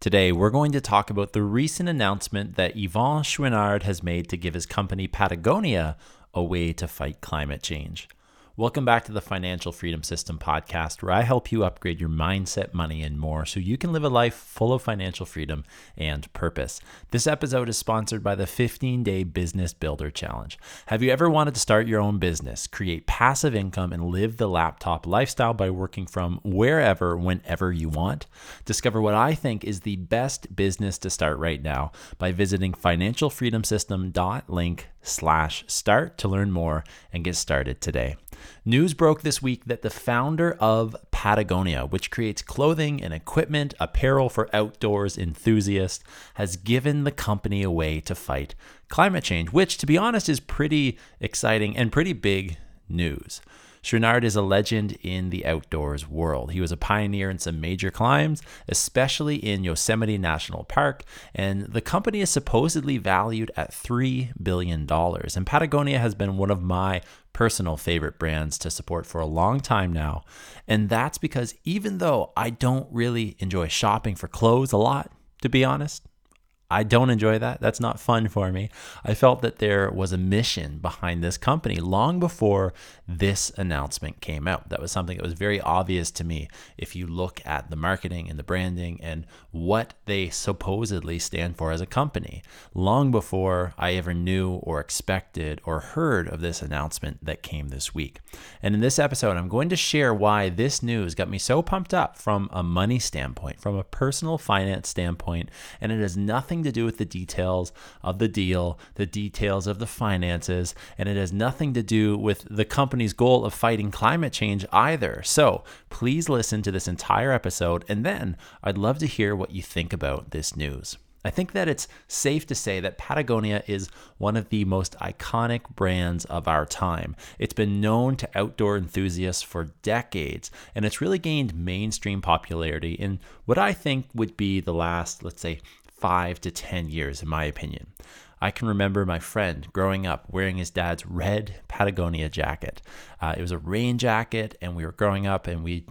Today, we're going to talk about the recent announcement that Yvon Chouinard has made to give his company Patagonia a way to fight climate change. Welcome back to the Financial Freedom System podcast, where I help you upgrade your mindset, money, and more so you can live a life full of financial freedom and purpose. This episode is sponsored by the 15 Day Business Builder Challenge. Have you ever wanted to start your own business, create passive income, and live the laptop lifestyle by working from wherever, whenever you want? Discover what I think is the best business to start right now by visiting financialfreedomsystem.link slash start to learn more and get started today. News broke this week that the founder of Patagonia, which creates clothing and equipment, apparel for outdoors enthusiasts, has given the company away to fight climate change, which, to be honest, is pretty exciting and pretty big news. Chouinard is a legend in the outdoors world. He was a pioneer in some major climbs, especially in Yosemite National Park, and the company is supposedly valued at $3 billion. And Patagonia has been one of my personal favorite brands to support for a long time now. And that's because even though I don't really enjoy shopping for clothes a lot, to be honest, I don't enjoy that. That's not fun for me. I felt that there was a mission behind this company long before this announcement came out. That was something that was very obvious to me if you look at the marketing and the branding and what they supposedly stand for as a company, long before I ever knew or expected or heard of this announcement that came this week. And in this episode, I'm going to share why this news got me so pumped up from a money standpoint, from a personal finance standpoint, and it has nothing nothing to do with the details of the deal, the details of the finances, and it has nothing to do with the company's goal of fighting climate change either. So please listen to this entire episode, and then I'd love to hear what you think about this news. I think that it's safe to say that Patagonia is one of the most iconic brands of our time. It's been known to outdoor enthusiasts for decades, and it's really gained mainstream popularity in what I think would be the last, let's say, five to 10 years, in my opinion. I can remember my friend growing up wearing his dad's red Patagonia jacket. Uh, it was a rain jacket, and we were growing up and we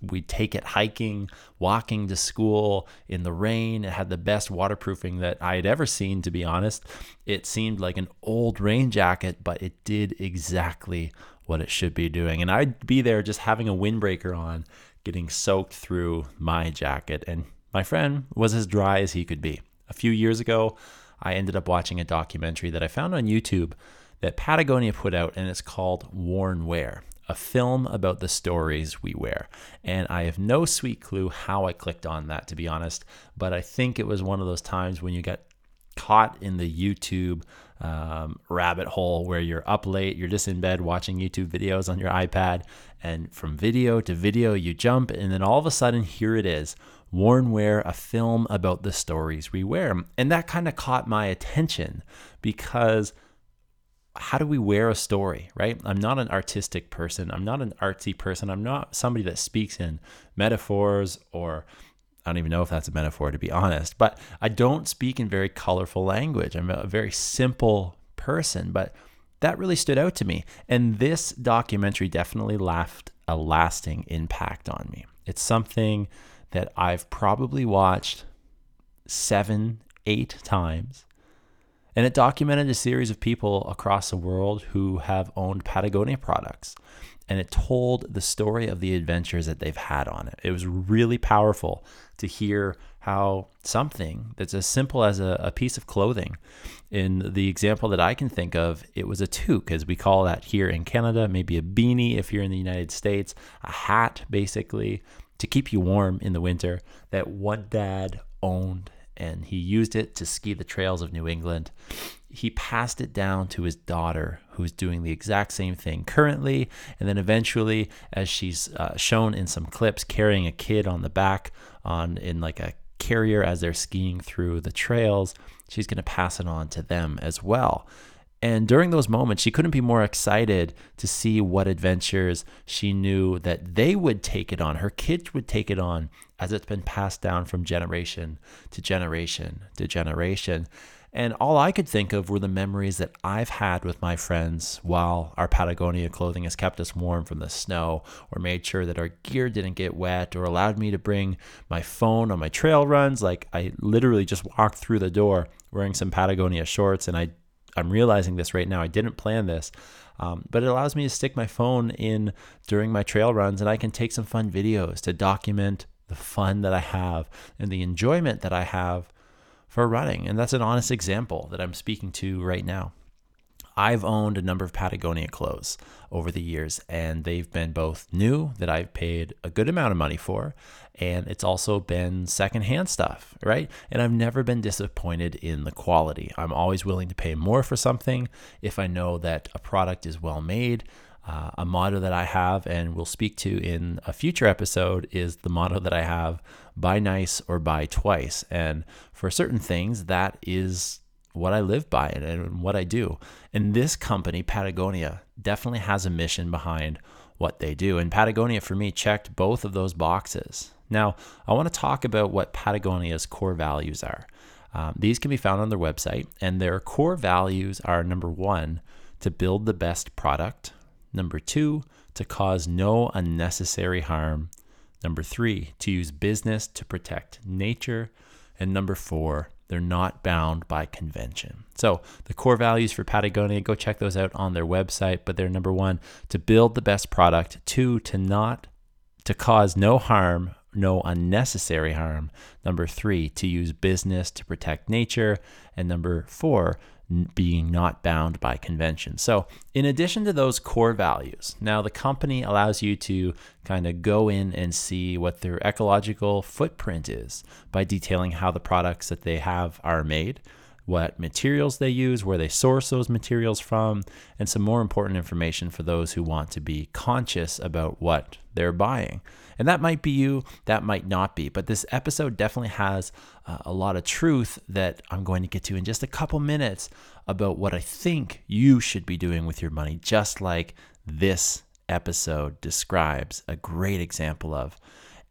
we'd take it hiking, walking to school in the rain. It had the best waterproofing that I had ever seen, to be honest. It seemed like an old rain jacket, but it did exactly what it should be doing. And I'd be there just having a windbreaker on, getting soaked through my jacket. And my friend was as dry as he could be. A few years ago, I ended up watching a documentary that I found on YouTube that Patagonia put out, and it's called Worn Wear, a film about the stories we wear. And I have no sweet clue how I clicked on that, to be honest, but I think it was one of those times when you get caught in the YouTube um, rabbit hole where you're up late, you're just in bed watching YouTube videos on your iPad, and from video to video, you jump, and then all of a sudden, here it is Worn Wear, a film about the stories we wear. And that kind of caught my attention because how do we wear a story, right? I'm not an artistic person. I'm not an artsy person. I'm not somebody that speaks in metaphors or I don't even know if that's a metaphor to be honest, but I don't speak in very colorful language. I'm a very simple person, but that really stood out to me. And this documentary definitely left a lasting impact on me. It's something that I've probably watched seven, eight times. And it documented a series of people across the world who have owned Patagonia products. And it told the story of the adventures that they've had on it. It was really powerful to hear how something that's as simple as a, a, piece of clothing, in the example that I can think of, it was a toque, as we call that here in Canada, maybe a beanie if you're in the United States, a hat basically, to keep you warm in the winter that one dad owned and he used it to ski the trails of New England. He passed it down to his daughter, who's doing the exact same thing currently. And then eventually, as she's uh, shown in some clips, carrying a kid on the back on in like a carrier as they're skiing through the trails, she's going to pass it on to them as well. And during those moments, she couldn't be more excited to see what adventures she knew that they would take it on, her kids would take it on as it's been passed down from generation to generation to generation. And all I could think of were the memories that I've had with my friends while our Patagonia clothing has kept us warm from the snow, or made sure that our gear didn't get wet, or allowed me to bring my phone on my trail runs. Like I literally just walked through the door wearing some Patagonia shorts, and I I'm realizing this right now. I didn't plan this. Um, but it allows me to stick my phone in during my trail runs and I can take some fun videos to document the fun that I have and the enjoyment that I have for running. And that's an honest example that I'm speaking to right now. I've owned a number of Patagonia clothes over the years, and they've been both new that I've paid a good amount of money for, and it's also been secondhand stuff, right? And I've never been disappointed in the quality. I'm always willing to pay more for something if I know that a product is well made. Uh, a motto that I have and will speak to in a future episode is the motto that I have buy nice or buy twice. And for certain things, that is what I live by and what I do. And this company, Patagonia, definitely has a mission behind what they do. And Patagonia, for me, checked both of those boxes. Now, I want to talk about what Patagonia's core values are. Um, these can be found on their website, and their core values are number one, to build the best product, number two, to cause no unnecessary harm, number three, to use business to protect nature, and number four, they're not bound by convention. So, the core values for Patagonia, go check those out on their website. But they're number one, to build the best product, two, to not to cause no harm, no unnecessary harm. Number three, to use business to protect nature. And number four, being not bound by convention. So, in addition to those core values, now the company allows you to kind of go in and see what their ecological footprint is by detailing how the products that they have are made, what materials they use, where they source those materials from, and some more important information for those who want to be conscious about what they're buying. And that might be you, that might not be. But this episode definitely has uh, a lot of truth that I'm going to get to in just a couple minutes about what I think you should be doing with your money, just like this episode describes a great example of.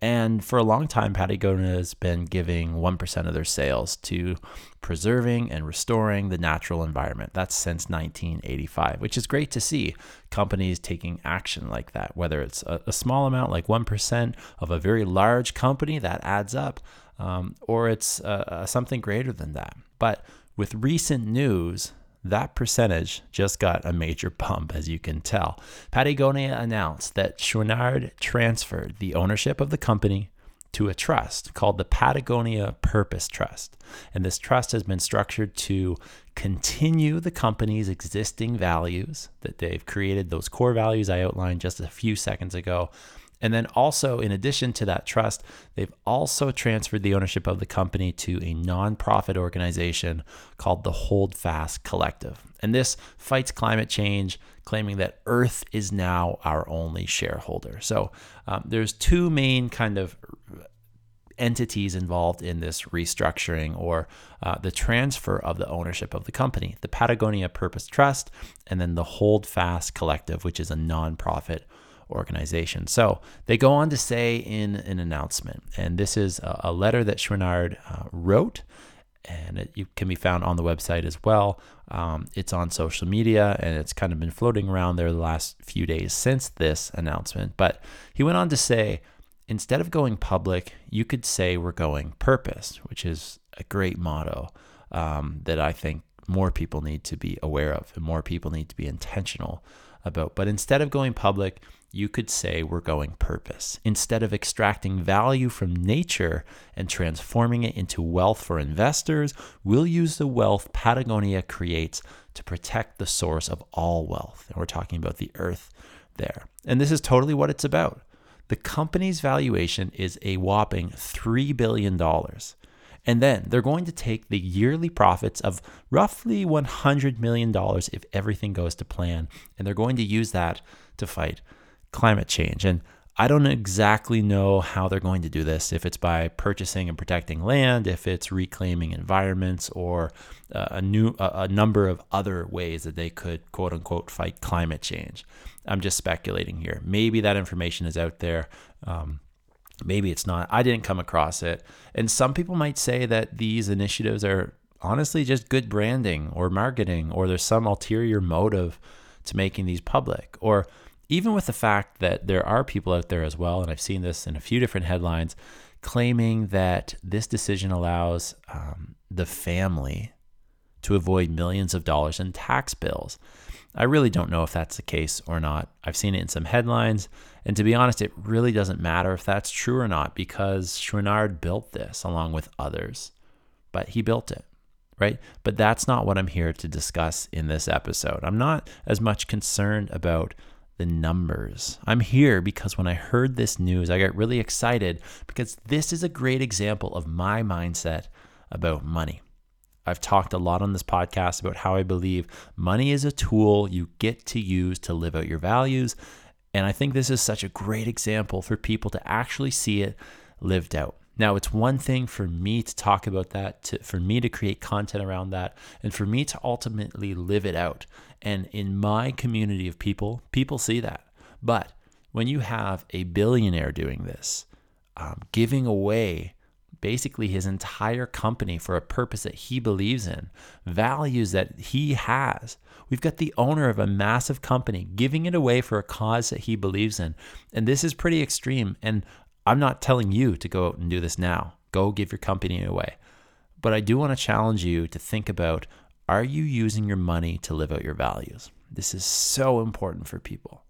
And for a long time, Patagonia has been giving 1% of their sales to preserving and restoring the natural environment. That's since 1985, which is great to see companies taking action like that, whether it's a, a small amount, like 1% of a very large company, that adds up, um, or it's uh, something greater than that. But with recent news, that percentage just got a major bump, as you can tell. Patagonia announced that Chouinard transferred the ownership of the company to a trust called the Patagonia Purpose Trust. And this trust has been structured to continue the company's existing values that they've created, those core values I outlined just a few seconds ago, and then also, in addition to that trust, they've also transferred the ownership of the company to a nonprofit organization called the Holdfast Collective. And this fights climate change, claiming that Earth is now our only shareholder. So um, there's two main kind of entities involved in this restructuring or uh, the transfer of the ownership of the company the Patagonia Purpose Trust, and then the Holdfast Collective, which is a nonprofit organization. So they go on to say in an announcement, and this is a, a letter that Chouinard uh, wrote, and it, it, can be found on the website as well. Um, it's on social media, and it's kind of been floating around there the last few days since this announcement. But he went on to say, instead of going public, you could say we're going purpose, which is a great motto um, that I think more people need to be aware of and more people need to be intentional about. But instead of going public, you could say we're going purpose. Instead of extracting value from nature and transforming it into wealth for investors, we'll use the wealth Patagonia creates to protect the source of all wealth. And we're talking about the earth there. And this is totally what it's about. The company's valuation is a whopping $3 billion. And then they're going to take the yearly profits of roughly $100 million if everything goes to plan. And they're going to use that to fight climate change. And I don't exactly know how they're going to do this, if it's by purchasing and protecting land, if it's reclaiming environments, or uh, a new a, a number of other ways that they could quote unquote fight climate change. I'm just speculating here. Maybe that information is out there. Um, maybe it's not. I didn't come across it. And some people might say that these initiatives are honestly just good branding or marketing, or there's some ulterior motive to making these public. Or even with the fact that there are people out there as well, and I've seen this in a few different headlines, claiming that this decision allows um, the family to avoid millions of dollars in tax bills. I really don't know if that's the case or not. I've seen it in some headlines, and to be honest, it really doesn't matter if that's true or not because Chouinard built this along with others, but he built it right? But that's not what I'm here to discuss in this episode. I'm not as much concerned about the numbers. I'm here because when I heard this news, I got really excited because this is a great example of my mindset about money. I've talked a lot on this podcast about how I believe money is a tool you get to use to live out your values. And I think this is such a great example for people to actually see it lived out. Now, it's one thing for me to talk about that, to, for me to create content around that, and for me to ultimately live it out. And in my community of people, people see that. But when you have a billionaire doing this, um, giving away basically his entire company for a purpose that he believes in, values that he has. We've got the owner of a massive company giving it away for a cause that he believes in. And this is pretty extreme. And I'm not telling you to go out and do this now. Go give your company away. But I do want to challenge you to think about are you using your money to live out your values? This is so important for people.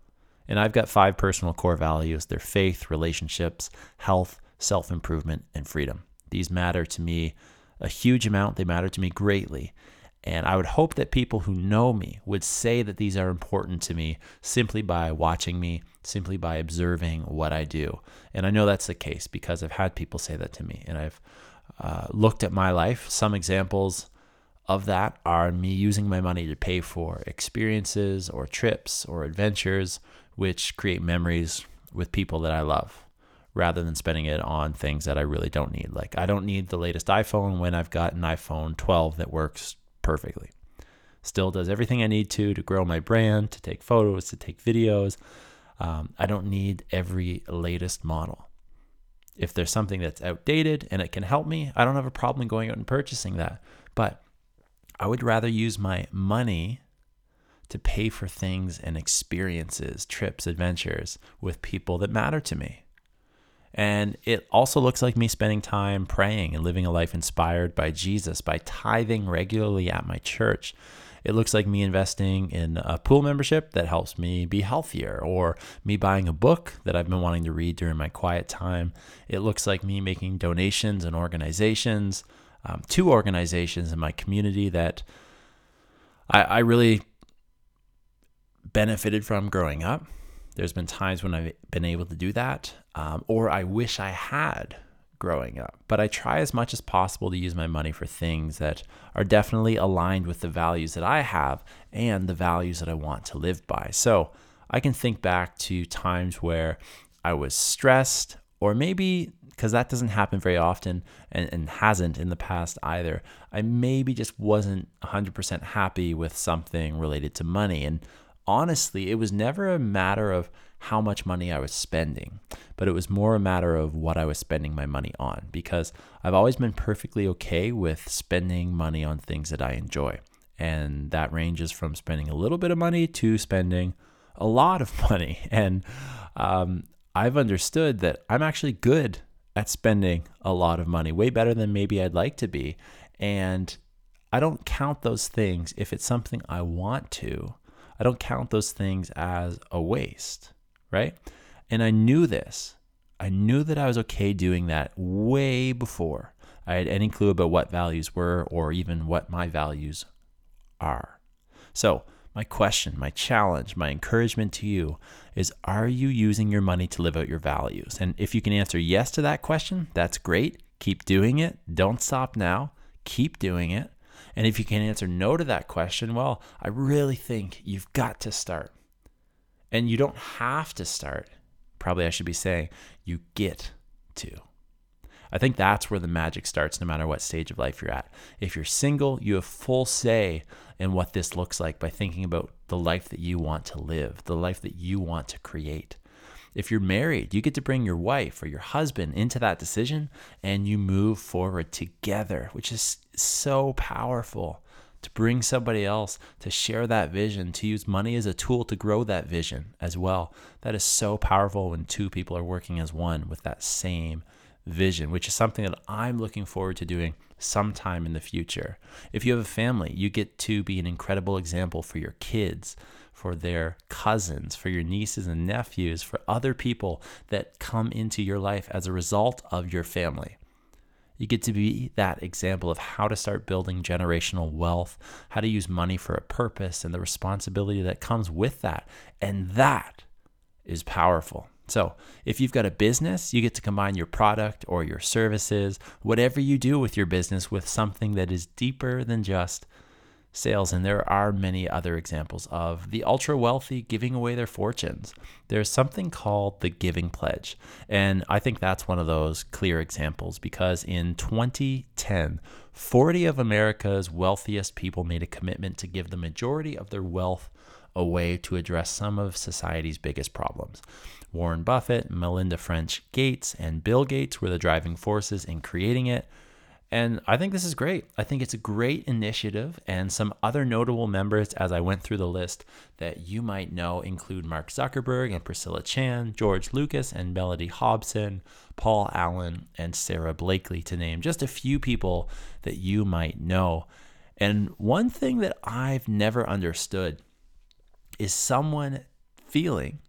And I've got five personal core values they're faith, relationships, health, self improvement, and freedom. These matter to me a huge amount, they matter to me greatly. And I would hope that people who know me would say that these are important to me simply by watching me, simply by observing what I do. And I know that's the case because I've had people say that to me. And I've uh, looked at my life. Some examples of that are me using my money to pay for experiences or trips or adventures, which create memories with people that I love rather than spending it on things that I really don't need. Like, I don't need the latest iPhone when I've got an iPhone 12 that works perfectly. Still does everything I need to to grow my brand, to take photos, to take videos. Um, I don't need every latest model. If there's something that's outdated and it can help me, I don't have a problem going out and purchasing that. But I would rather use my money to pay for things and experiences, trips, adventures with people that matter to me. And it also looks like me spending time praying and living a life inspired by Jesus, by tithing regularly at my church. It looks like me investing in a pool membership that helps me be healthier, or me buying a book that I've been wanting to read during my quiet time. It looks like me making donations and organizations, um, to organizations in my community that I, I really benefited from growing up. There's been times when I've been able to do that, um, or I wish I had growing up. But I try as much as possible to use my money for things that are definitely aligned with the values that I have and the values that I want to live by. So I can think back to times where I was stressed, or maybe because that doesn't happen very often and, and hasn't in the past either. I maybe just wasn't 100% happy with something related to money. And honestly, it was never a matter of how much money I was spending, but it was more a matter of what I was spending my money on because I've always been perfectly okay with spending money on things that I enjoy. And that ranges from spending a little bit of money to spending a lot of money. And um, I've understood that I'm actually good at spending a lot of money, way better than maybe I'd like to be. And I don't count those things if it's something I want to I don't count those things as a waste, right? And I knew this. I knew that I was okay doing that way before I had any clue about what values were or even what my values are. So, my question, my challenge, my encouragement to you is Are you using your money to live out your values? And if you can answer yes to that question, that's great. Keep doing it. Don't stop now. Keep doing it. And if you can answer no to that question, well, I really think you've got to start. And you don't have to start. Probably I should be saying you get to. I think that's where the magic starts, no matter what stage of life you're at. If you're single, you have full say in what this looks like by thinking about the life that you want to live, the life that you want to create. If you're married, you get to bring your wife or your husband into that decision and you move forward together, which is so powerful to bring somebody else to share that vision, to use money as a tool to grow that vision as well. That is so powerful when two people are working as one with that same vision, which is something that I'm looking forward to doing sometime in the future. If you have a family, you get to be an incredible example for your kids, for their cousins, for your nieces and nephews, for other people that come into your life as a result of your family. You get to be that example of how to start building generational wealth, how to use money for a purpose, and the responsibility that comes with that. And that is powerful. So, if you've got a business, you get to combine your product or your services, whatever you do with your business, with something that is deeper than just sales. And there are many other examples of the ultra wealthy giving away their fortunes. There's something called the Giving Pledge. And I think that's one of those clear examples because in 2010, 40 of America's wealthiest people made a commitment to give the majority of their wealth away to address some of society's biggest problems. Warren Buffett, Melinda French Gates, and Bill Gates were the driving forces in creating it. And I think this is great. I think it's a great initiative. And some other notable members, as I went through the list that you might know, include Mark Zuckerberg and Priscilla Chan, George Lucas and Mellody Hobson, Paul Allen, and Sara Blakely, to name just a few people that you might know. And one thing that I've never understood is someone feeling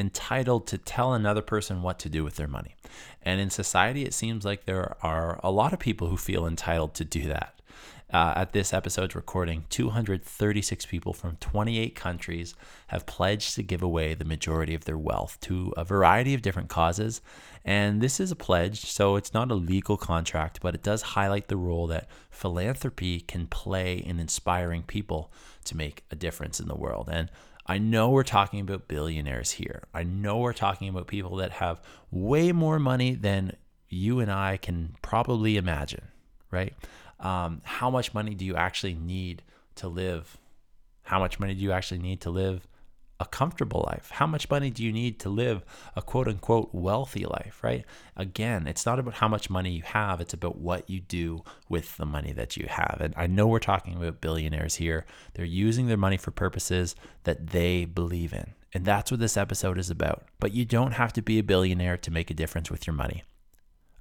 entitled to tell another person what to do with their money. And in society, it seems like there are a lot of people who feel entitled to do that. Uh, at this episode's recording, 236 people from 28 countries have pledged to give away the majority of their wealth to a variety of different causes. And this is a pledge, so it's not a legal contract, but it does highlight the role that philanthropy can play in inspiring people to make a difference in the world. And I know we're talking about billionaires here. I know we're talking about people that have way more money than you and I can probably imagine, right? Um, how much money do you actually need to live? How much money do you actually need to live a comfortable life? How much money do you need to live a quote unquote wealthy life, right? Again, it's not about how much money you have, it's about what you do with the money that you have. And I know we're talking about billionaires here. They're using their money for purposes that they believe in. And that's what this episode is about. But you don't have to be a billionaire to make a difference with your money.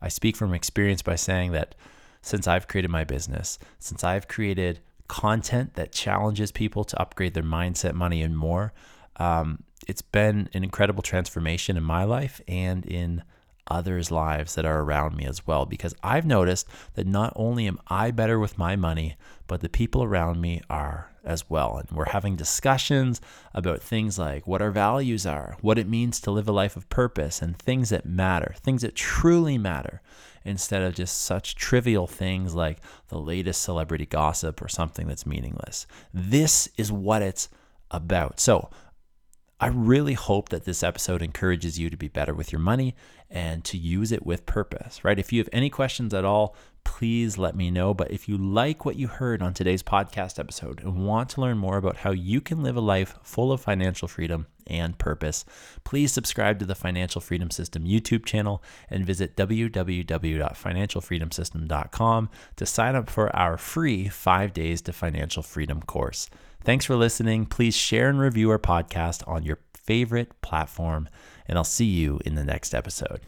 I speak from experience by saying that since I've created my business, since I've created content that challenges people to upgrade their mindset, money, and more, um, it's been an incredible transformation in my life and in others' lives that are around me as well. Because I've noticed that not only am I better with my money, but the people around me are as well. And we're having discussions about things like what our values are, what it means to live a life of purpose, and things that matter, things that truly matter, instead of just such trivial things like the latest celebrity gossip or something that's meaningless. This is what it's about. So, I really hope that this episode encourages you to be better with your money and to use it with purpose, right? If you have any questions at all, please let me know. But if you like what you heard on today's podcast episode and want to learn more about how you can live a life full of financial freedom and purpose, please subscribe to the Financial Freedom System YouTube channel and visit www.financialfreedomsystem.com to sign up for our free five days to financial freedom course. Thanks for listening. Please share and review our podcast on your favorite platform, and I'll see you in the next episode.